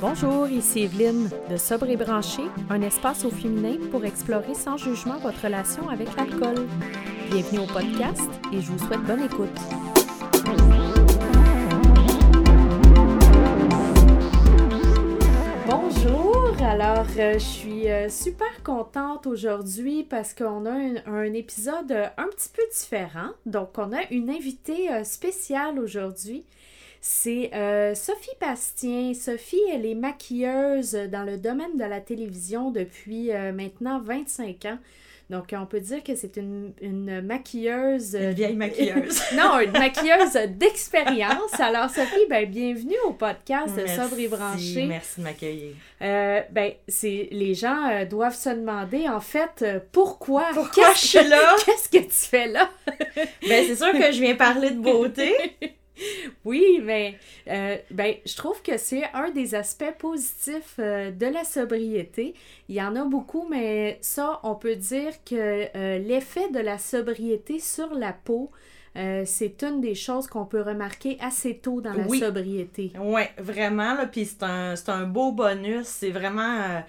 Bonjour, ici Evelyne de Sobre et Branché, un espace au féminin pour explorer sans jugement votre relation avec l'alcool. Bienvenue au podcast et je vous souhaite bonne écoute. Bonjour, alors euh, je suis euh, super contente aujourd'hui parce qu'on a un, épisode euh, un petit peu différent. Donc on a une invitée spéciale aujourd'hui. C'est euh, Sophie Bastien. Sophie, elle est maquilleuse dans le domaine de la télévision depuis euh, maintenant 25 ans. Donc, on peut dire que c'est une, une maquilleuse. Une vieille maquilleuse. non, une maquilleuse d'expérience. Alors, Sophie, ben, bienvenue au podcast de Sobre et Branché. Merci de m'accueillir. Euh, ben, les gens euh, doivent se demander, en fait, euh, pourquoi? Pourquoi Qu'est-ce je suis que- là? Qu'est-ce que tu fais là? Ben, c'est sûr que je viens parler de beauté. Oui, mais euh, ben, je trouve que c'est un des aspects positifs euh, de la sobriété. Il y en a beaucoup, mais ça, on peut dire que euh, l'effet de la sobriété sur la peau, c'est une des choses qu'on peut remarquer assez tôt dans la Oui. sobriété. Oui, vraiment, là, puis c'est un, c'est un beau bonus. C'est vraiment...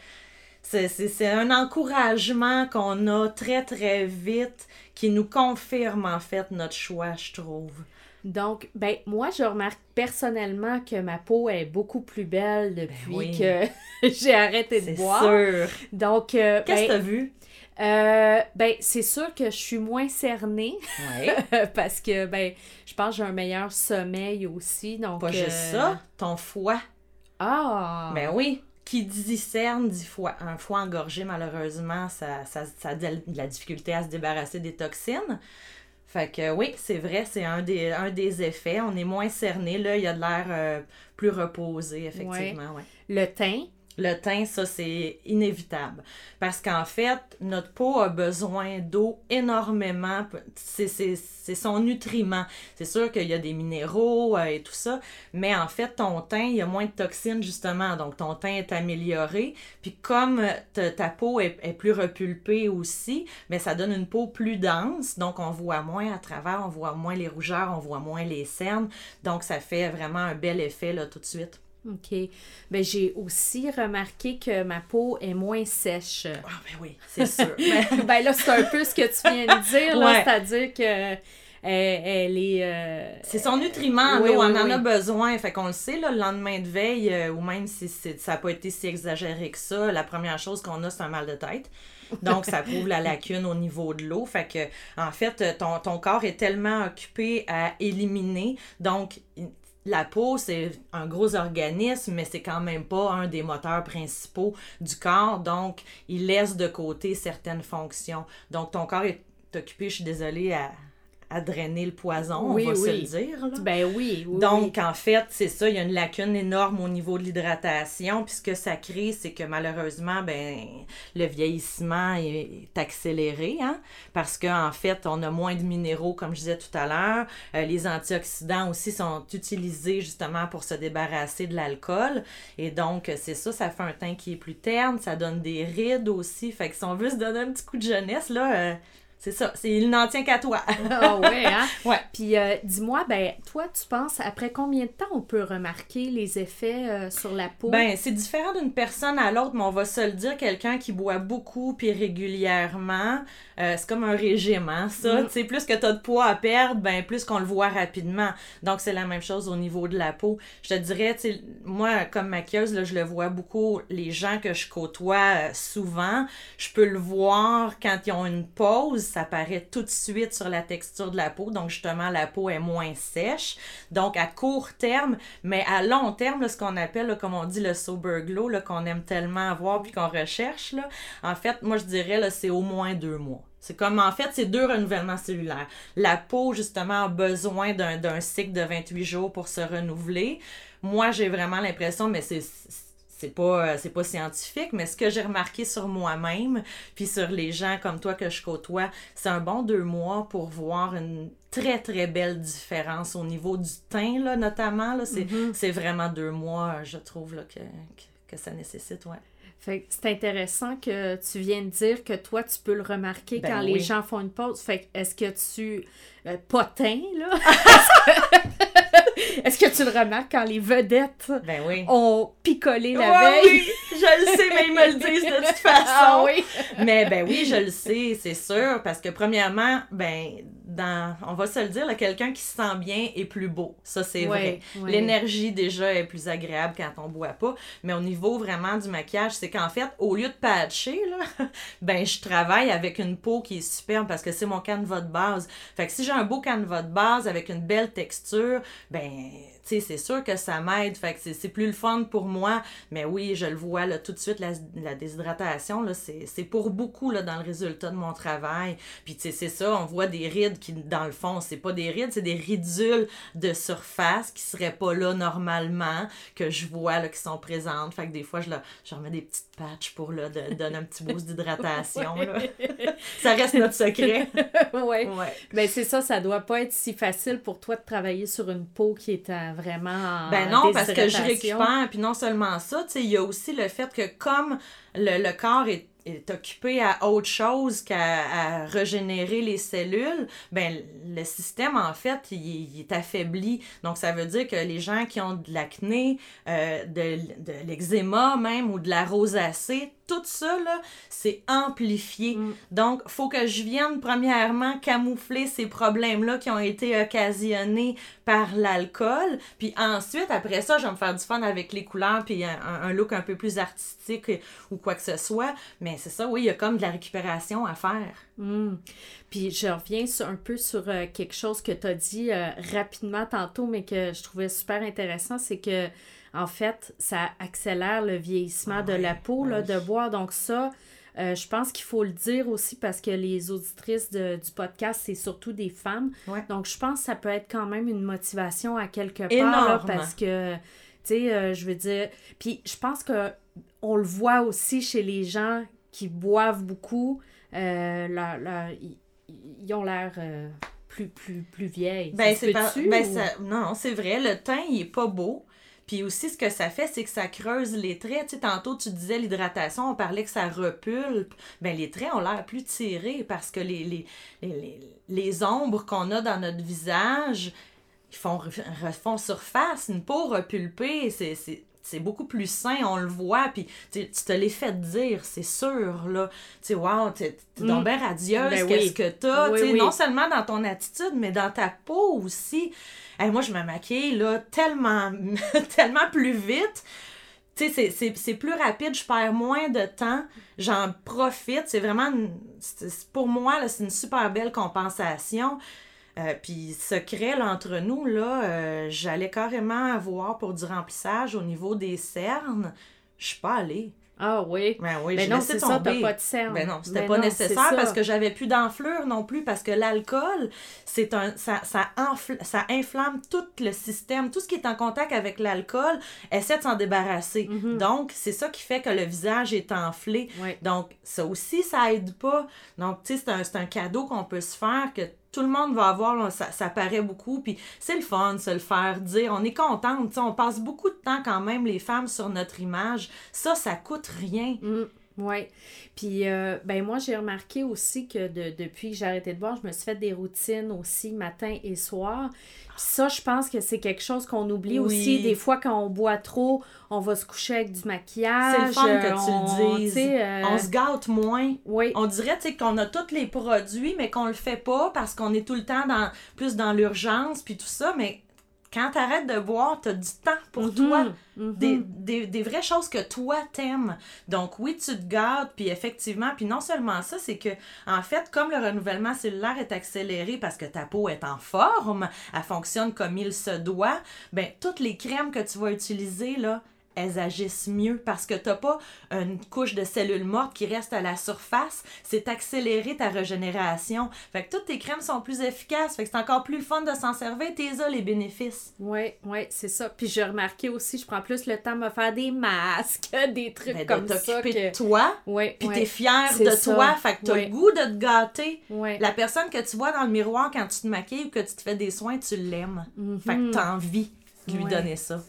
c'est- c'est c'est un encouragement qu'on a très, très vite qui nous confirme, en fait, notre choix, je trouve. Donc, ben, moi, je remarque personnellement que ma peau est beaucoup plus belle depuis Ben oui. que j'ai arrêté de C'est boire. sûr. Donc, euh, Qu'est-ce que ben, t'as vu? euh, ben, c'est sûr que je suis moins cernée. Parce que ben je pense que j'ai un meilleur sommeil aussi donc Pas euh, juste ça, ton foie. ah Ben oui. Qui dit cerne dit foie. Un foie engorgé, malheureusement, ça, ça, ça a de la difficulté à se débarrasser des toxines. Fait que oui, c'est vrai, c'est un des, un des effets. On est moins cerné, là, il y a de l'air euh, plus reposé, effectivement. ouais. le teint Le teint, ça, c'est inévitable. Parce qu'en fait, notre peau a besoin d'eau énormément. C'est- son nutriment. C'est sûr qu'il y a des minéraux euh, et tout ça, mais en fait, ton teint, il y a moins de toxines, justement. Donc, ton teint est amélioré. Puis, comme euh, ta, peau est, est plus repulpée aussi, mais ça donne une peau plus dense. Donc, on voit moins à travers, on voit moins les rougeurs, on voit moins les cernes. Donc, ça fait vraiment un bel effet, là, tout de suite. Ok ben j'ai aussi remarqué que ma peau est moins sèche Ah, ben oui, c'est sûr. Ben, ben là c'est un peu ce que tu viens de dire Ouais. c'est-à-dire que elle, elle est euh, C'est son nutriment, Oui, on en oui. a besoin. Fait qu'on le sait, là, le lendemain de veille, euh, ou même si ça n'a pas été si exagéré que ça, la première chose qu'on a, c'est un mal de tête. Donc, ça prouve la lacune au niveau de l'eau. Fait que, en fait, ton, ton corps est tellement occupé à éliminer. Donc, la peau, c'est un gros organisme, mais c'est quand même pas un des moteurs principaux du corps. Donc, il laisse de côté certaines fonctions. Donc, ton corps est occupé, je suis désolée, à, à drainer le poison, Oui, on va se le dire. là. ben oui, oui Donc, en fait, c'est ça, il y a une lacune énorme au niveau de l'hydratation. Puis ce que ça crée, c'est que malheureusement, ben, le vieillissement est accéléré, hein, parce qu'en fait, on a moins de minéraux, comme je disais tout à l'heure. Euh, les antioxydants aussi sont utilisés justement pour se débarrasser de l'alcool. Et donc, c'est ça, ça fait un teint qui est plus terne, ça donne des rides aussi. Fait que si on veut se donner un petit coup de jeunesse, là, euh, c'est ça, c'est, il n'en tient qu'à toi. ah ouais hein? Ouais. puis euh, dis-moi ben toi tu penses après combien de temps on peut remarquer les effets euh, sur la peau? Ben, c'est différent d'une personne à l'autre, mais on va se le dire, quelqu'un qui boit beaucoup puis régulièrement, euh, c'est comme un régime, hein, ça. Mm. Tu sais, plus que tu as de poids à perdre, ben, plus qu'on le voit rapidement. Donc, c'est la même chose au niveau de la peau. Je te dirais, tu sais, moi, comme maquilleuse, là, je le vois beaucoup, les gens que je côtoie euh, souvent, je peux le voir quand ils ont une pause, ça paraît tout de suite sur la texture de la peau. Donc, justement, la peau est moins sèche. Donc, à court terme, mais à long terme, ce qu'on appelle, comme on dit, le sober glow, qu'on aime tellement avoir puis qu'on recherche, en fait, moi, je dirais, c'est au moins deux mois. C'est comme, en fait, c'est deux renouvellements cellulaires. La peau, justement, a besoin d'un cycle de 28 jours pour se renouveler. Moi, j'ai vraiment l'impression, mais c'est c'est pas euh, c'est pas scientifique mais ce que j'ai remarqué sur moi-même puis sur les gens comme toi que je côtoie c'est un bon deux mois pour voir une très très belle différence au niveau du teint là notamment là c'est Mhm. c'est vraiment deux mois je trouve là que, que, que ça nécessite ouais Fait c'est intéressant que tu viennes dire que toi, tu peux le remarquer Ben quand les gens font une pause. Fait est-ce que tu. Euh, pas teint, là? Tu le remarques quand les vedettes Ben oui. ont picolé la Ouais, veille? oui, je le sais, mais ils me le disent de toute façon. Ah oui. Mais ben oui, je le sais, c'est sûr, parce que premièrement, ben, dans, on va se le dire, quelqu'un qui se sent bien est plus beau. Ça, c'est vrai. Ouais. L'énergie, déjà, est plus agréable quand on boit pas. Mais au niveau vraiment du maquillage, c'est qu'en fait, au lieu de patcher, là, ben, je travaille avec une peau qui est superbe parce que c'est mon canevas de base. Fait que si j'ai un beau canevas de base avec une belle texture, ben, tu sais, c'est sûr que ça m'aide. Fait que c'est- plus le fun pour moi. Mais oui, je le vois, là, tout de suite, la, la déshydratation, là, c'est c'est pour beaucoup, là, dans le résultat de mon travail. Puis, tu sais, c'est ça, on voit des rides qui, dans le fond, c'est pas des rides, c'est des ridules de surface qui seraient pas là normalement, que je vois, là, qui sont présentes. Fait que des fois, je, leur- je remets des petites patchs pour, là, de, donner un petit boost d'hydratation, là. Ça reste notre secret. ouais. Ouais. Ben c'est ça, ça doit pas être si facile pour toi de travailler sur une peau qui est euh, vraiment en Ben non, parce que je récupère. Puis non seulement ça, tu sais, il y a aussi le fait que comme le, le corps est, est occupé à autre chose qu'à régénérer les cellules, ben le système, en fait, il, il est affaibli. Donc, ça veut dire que les gens qui ont de l'acné, euh, de, de l'eczéma même, ou de la rosacée, tout ça, là, c'est amplifié. Mm. Donc, faut que je vienne, premièrement, camoufler ces problèmes-là qui ont été occasionnés par l'alcool. Puis ensuite, après ça, je vais me faire du fun avec les couleurs, puis un, un- look un peu plus artistique ou quoi que ce soit. Mais c'est ça, oui, il y a comme de la récupération à faire. Mm. Puis je reviens sur- un peu sur euh, quelque chose que tu as dit euh, rapidement tantôt, mais que je trouvais super intéressant, c'est que en fait, ça accélère le vieillissement Ah de oui, la peau, là, oui. de boire. Donc ça, euh, je pense qu'il faut le dire aussi parce que les auditrices de- du podcast, c'est surtout des femmes. Ouais. Donc je pense que ça peut être quand même une motivation à quelque part, là, parce que, tu sais, euh, je veux dire... Puis je pense que on le voit aussi chez les gens qui boivent beaucoup. Euh, leur- leur- ils, ils ont l'air euh, plus, plus, plus vieilles. Ben, c'est pas. peut-tu, Ben, ou- ça- Non, c'est vrai, le teint, il est pas beau. Puis aussi, ce que ça fait, c'est que ça creuse les traits. Tu sais, tantôt, tu disais l'hydratation, on parlait que ça repulpe. Ben, les traits ont l'air plus tirés parce que les, les, les, les, les ombres qu'on a dans notre visage, ils font, refont surface. Une peau repulpée, c'est. C'est beaucoup plus sain, on le voit, puis tu te l'es fait dire, c'est sûr, là. Tu sais, wow, t'es donc Mm. bien radieuse, Ben qu'est-ce oui. que t'as, Oui, non seulement dans ton attitude, mais dans ta peau aussi. Hey, moi, je me maquille, là, tellement, tellement plus vite. Tu sais, c'est- plus rapide, je perds moins de temps, j'en profite. C'est vraiment, une- pour moi, là, c'est une super belle compensation. Euh, puis secret là, entre nous, là, euh, j'allais carrément voir pour du remplissage au niveau des cernes. Je suis pas allée. Ah oui. Ben oui, Mais j'ai non, c'est ça, t'as pas de cernes. Ben non, c'était Mais pas non, nécessaire parce que j'avais plus d'enflure non plus parce que l'alcool, c'est un ça ça, enfl- ça inflamme tout le système, tout ce qui est en contact avec l'alcool, essaie de s'en débarrasser. Mhm. Donc, c'est ça qui fait que le visage est enflé. Donc, ça aussi, ça aide pas. Donc, tu sais, c'est un, un cadeau qu'on peut se faire que tout le monde va avoir, ça, ça paraît beaucoup, puis c'est le fun, se le faire dire. On est contente, on passe beaucoup de temps quand même, les femmes, sur notre image. Ça, ça coûte rien. Mm, ouais. Puis, euh, ben moi, j'ai remarqué aussi que de- depuis que j'ai arrêté de boire, je me suis fait des routines aussi matin et soir. Puis ça, je pense que c'est quelque chose qu'on oublie Oui. aussi. Des fois, quand on boit trop, on va se coucher avec du maquillage. C'est le fun que euh, tu on- le dises. tu sais, euh, On se gâte moins. Oui. On dirait tu sais, qu'on a tous les produits, mais qu'on le fait pas parce qu'on est tout le temps dans plus dans l'urgence puis tout ça. Mais quand tu arrêtes de boire, tu as du temps pour Mhm, toi. mhm. Des, des, des vraies choses que toi t'aimes. Donc oui, tu te gâtes, puis effectivement, puis non seulement ça, c'est que en fait, comme le renouvellement cellulaire est accéléré parce que ta peau est en forme, elle fonctionne comme il se doit, ben toutes les crèmes que tu vas utiliser là, elles agissent mieux parce que t'as pas une couche de cellules mortes qui reste à la surface, c'est accélérer ta régénération. Fait que toutes tes crèmes sont plus efficaces, fait que c'est encore plus fun de s'en servir, t'es là les bénéfices. Oui, oui, c'est ça. Puis j'ai remarqué aussi, je prends plus le temps de me faire des masques, des trucs Ben, comme de ça. Que... de toi, Oui, Puis oui. t'es fière de ça. toi, fait que t'as Ouais. le goût de te gâter. Ouais. La personne que tu vois dans le miroir quand tu te maquilles ou que tu te fais des soins, tu l'aimes. Fait que Mhm. t'as envie de lui Ouais. donner ça.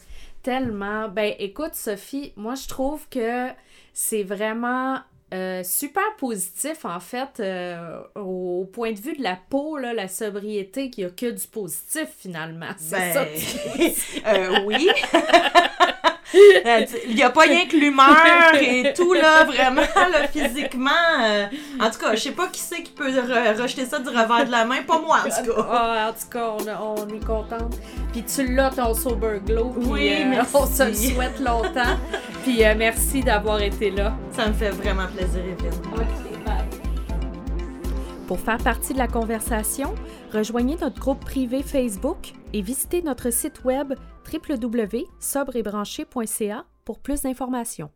Tellement. Ben, écoute, Sophie, moi, je trouve que c'est vraiment euh, super positif, en fait, euh, au point de vue de la peau, là, la sobriété, qu'il n'y a que du positif, finalement. C'est Ben, ça. euh, oui. Euh, Il n'y a pas rien que l'humeur et tout, là, vraiment, là, physiquement. euh, en tout cas, je sais pas qui c'est qui peut re- rejeter ça du revers de la main, pas moi, en tout cas. Ah, en tout cas, on, on est contente. Puis tu l'as, ton Sober Glow. Oui, euh, merci. On se le souhaite longtemps. puis euh, merci d'avoir été là. Ça me fait vraiment plaisir, Evelyne. Pour faire partie de la conversation, rejoignez notre groupe privé Facebook et visitez notre site web www.sobreetbranché.ca pour plus d'informations.